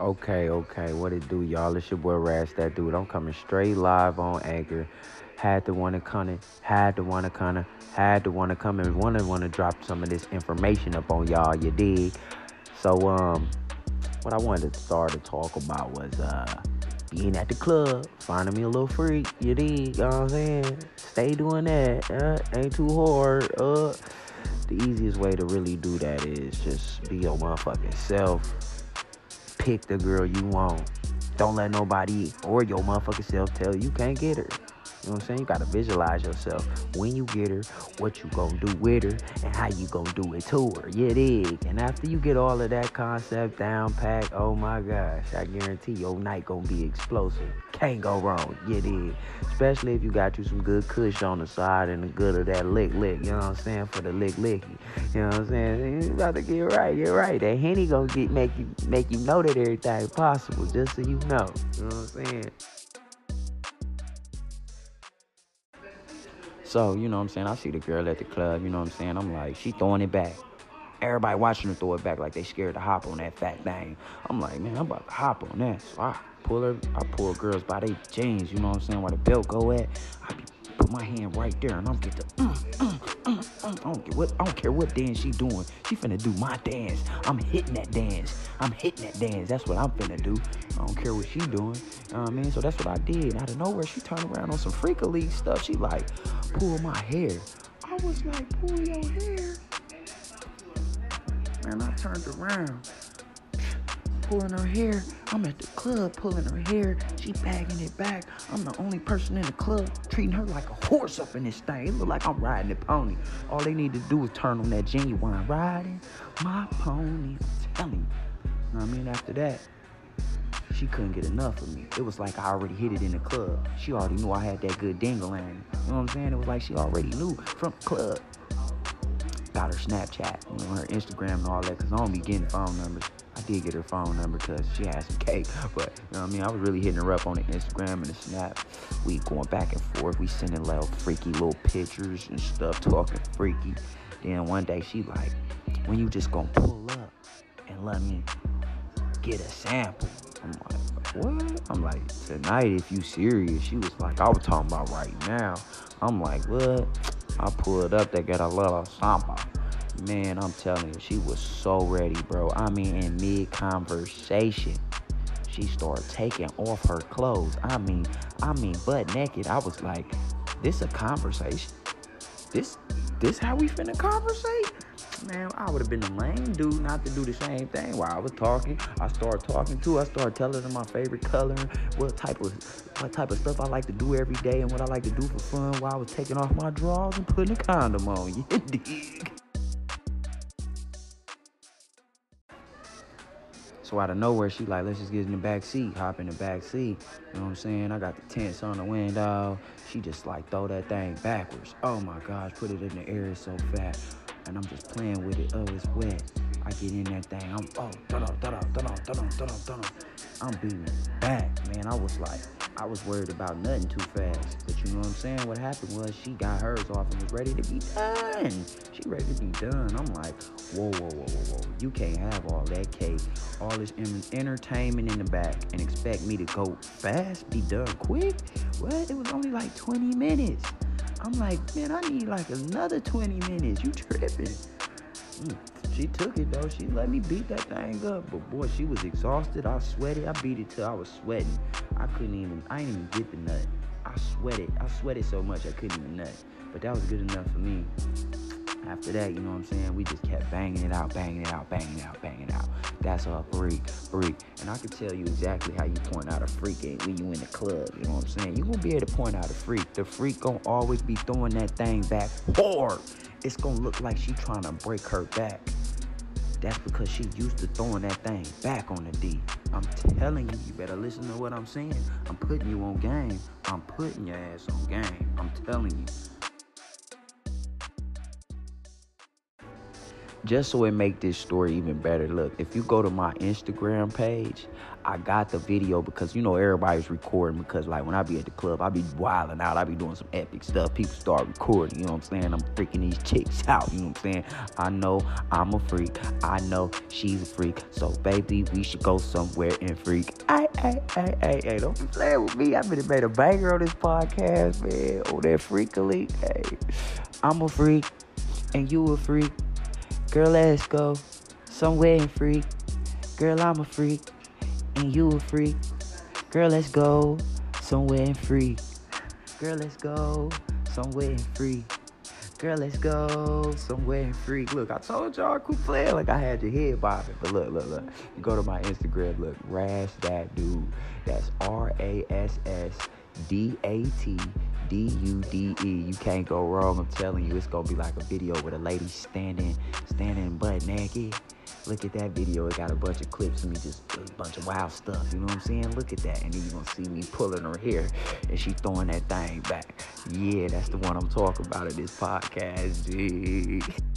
Okay, okay, what it do, y'all? It's your boy Rass, that dude. I'm coming straight live on Anchor. Had to want to come had to come in, had to want to come to want to drop some of this information up on y'all. You dig? So, um, what I wanted to start to talk about was uh being at the club, finding me a little freak. You dig? You know what I'm saying? Stay doing that. Uh, ain't too hard. Uh, the easiest way to really do that is just be your motherfucking self pick the girl you want. Don't let nobody or your motherfucking self tell you, can't get her. You know what I'm saying? You gotta visualize yourself when you get her, what you gonna do with her, and how you gonna do it to her. Yeah, dig. And after you get all of that concept down packed, oh my gosh, I guarantee your night gonna be explosive. Can't go wrong. Yeah, dig. Especially if you got you some good kush on the side and the good of that lick lick. You know what I'm saying? For the lick licky. You know what I'm saying? You about to get right. Get right. That henny gonna get make you make you know that everything possible. Just so you know. You know what I'm saying? So, you know what I'm saying? I see the girl at the club, you know what I'm saying? I'm like, she throwing it back. Everybody watching her throw it back like they scared to hop on that fat thing. I'm like, man, I'm about to hop on that. So I pull her, I pull girls by their jeans, you know what I'm saying? Where the belt go at. I put my hand right there and I'm get the mm, mm. I don't care what I don't care what dance she doing. She finna do my dance. I'm hitting that dance. I'm hitting that dance. That's what I'm finna do. I don't care what she doing. You know what I mean? So that's what I did. Out of nowhere, she turned around on some freak league stuff. She like, pull my hair. I was like, pull your hair. Man, I turned around pulling her hair. I'm at the club pulling her hair. She bagging it back. I'm the only person in the club treating her like a horse up in this thing. It look like I'm riding a pony. All they need to do is turn on that Ginuwine riding my pony. Know what I mean? After that, she couldn't get enough of me. It was like I already hit it in the club. She already knew I had that good dingle in. You know what I'm saying? It was like she already knew from the club. Got her Snapchat, you know, her Instagram and all that, because I don't be getting phone numbers. Did get her phone number because she had some cake. But you know what I mean? I was really hitting her up on the Instagram and the Snap. We going back and forth. We sending little freaky little pictures and stuff, talking freaky. Then one day she like, when you just gonna pull up and let me get a sample. I'm like, what? I'm like, tonight if you serious. She was like, I was talking about right now. I'm like, what? I pulled up, they got a little sample. Man, I'm telling you, she was so ready, bro. I mean, in mid conversation, she started taking off her clothes. I mean, I mean, butt naked. I was like, this a conversation? This, this how we finna conversate? Man, I would have been the lame dude not to do the same thing while I was talking. I started talking to. I started telling her my favorite color, what type of what type of stuff I like to do every day, and what I like to do for fun while I was taking off my drawers and putting a condom on. You dig? So out of nowhere, she like, let's just get in the back seat, hop in the back seat. You know what I'm saying? I got the tents on the window. She just like throw that thing backwards. Oh my gosh, put it in the air so fast. And I'm just playing with it. Oh, it's wet. I get in that thing. I'm oh, da da da da da da da da da. I'm beating back, man. I was like, I was worried about nothing too fast. But you know what I'm saying? What happened was she got hers off and was ready to be done. She ready to be done. I'm like, whoa, whoa, whoa, whoa, whoa. You can't have all that cake, all this entertainment in the back, and expect me to go fast, be done quick. What? It was only like 20 minutes. I'm like, man, I need like another 20 minutes. You tripping? Mm. She took it though. She let me beat that thing up. But boy, she was exhausted. I sweated. I beat it till I was sweating. I couldn't even, I didn't even get the nut. I sweated. I sweated so much I couldn't even nut. But that was good enough for me. After that, you know what I'm saying? We just kept banging it out, banging it out, banging it out, banging it out. That's a freak, freak. And I can tell you exactly how you point out a freak when you in the club. You know what I'm saying? You gonna be able to point out a freak. The freak gonna always be throwing that thing back hard. It's gonna look like she trying to break her back. That's because she used to throwing that thing back on the D. I'm telling you, you better listen to what I'm saying. I'm putting you on game. I'm putting your ass on game. I'm telling you. Just so it make this story even better. Look, if you go to my Instagram page, I got the video because you know everybody's recording because like when I be at the club, I be wilding out, I be doing some epic stuff. People start recording, you know what I'm saying? I'm freaking these chicks out, you know what I'm saying? I know I'm a freak. I know she's a freak. So baby, we should go somewhere and freak. Hey, hey, hey, hey, hey, don't be playing with me. I been made a banger on this podcast, man. Oh, that freak elite. Hey, I'm a freak and you a freak. Girl, let's go somewhere and freak. Girl, I'm a freak and you a freak. Girl, let's go somewhere and freak. Girl, let's go somewhere and freak. Girl, let's go somewhere and freak. Look, I told y'all I quit playing like I had your head bobbing. But look, look, look. You go to my Instagram, look, Rass That Dude. That's R A S S D A T D U D E. You can't go wrong. I'm telling you, it's gonna be like a video with a lady standing, standing butt naked. Look at that video. It got a bunch of clips of me, just a bunch of wild stuff. You know what I'm saying? Look at that. And then you're gonna see me pulling her hair and she throwing that thing back. Yeah, that's the one I'm talking about in this podcast, G.